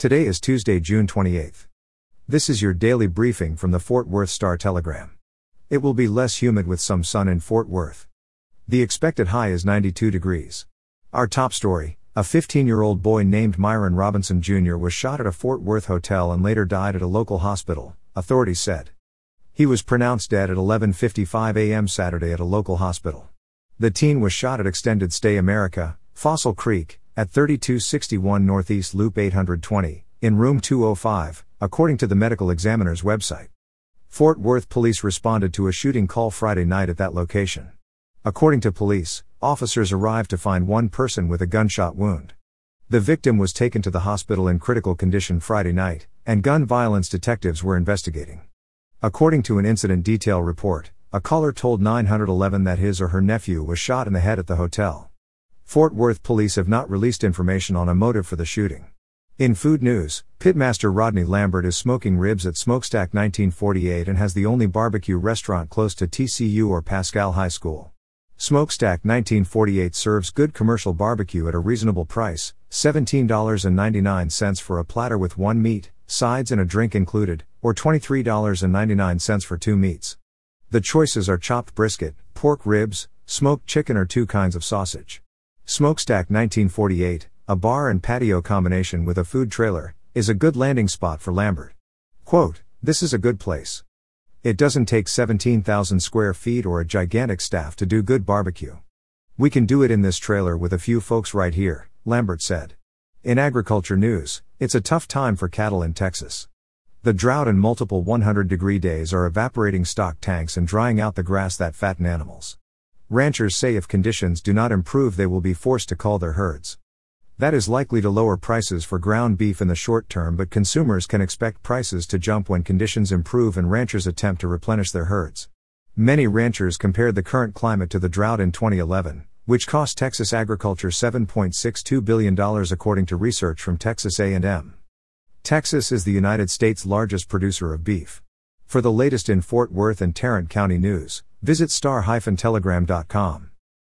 Today is Tuesday, June 28th. This is your daily briefing from the Fort Worth Star Telegram. It will be less humid with some sun in Fort Worth. The expected high is 92 degrees. Our top story a 15 year old boy named Myron Robinson Jr. was shot at a Fort Worth hotel and later died at a local hospital, authorities said. He was pronounced dead at 11:55 a.m. Saturday at a local hospital. The teen was shot at Extended Stay America, Fossil Creek, at 3261 Northeast Loop 820, in room 205, according to the medical examiner's website. Fort Worth police responded to a shooting call Friday night at that location. According to police, officers arrived to find one person with a gunshot wound. The victim was taken to the hospital in critical condition Friday night, and gun violence detectives were investigating. According to an incident detail report, a caller told 911 that his or her nephew was shot in the head at the hotel. Fort Worth police have not released information on a motive for the shooting. In food news, pitmaster Rodney Lambert is smoking ribs at Smokestack 1948 and has the only barbecue restaurant close to TCU or Paschal High School. Smokestack 1948 serves good commercial barbecue at a reasonable price, $17.99 for a platter with one meat, sides and a drink included, or $23.99 for two meats. The choices are chopped brisket, pork ribs, smoked chicken or two kinds of sausage. Smokestack 1948, a bar and patio combination with a food trailer, is a good landing spot for Lambert. Quote, This is a good place. It doesn't take 17,000 square feet or a gigantic staff to do good barbecue. We can do it in this trailer with a few folks right here, Lambert said. In agriculture news, it's a tough time for cattle in Texas. The drought and multiple 100 degree days are evaporating stock tanks and drying out the grass that fatten animals. Ranchers say if conditions do not improve, they will be forced to cull their herds. That is likely to lower prices for ground beef in the short term, but consumers can expect prices to jump when conditions improve and ranchers attempt to replenish their herds. Many ranchers compared the current climate to the drought in 2011, which cost Texas agriculture $7.62 billion according to research from Texas A&M. Texas is the United States' largest producer of beef. For the latest in Fort Worth and Tarrant County news, Visit star-telegram.com.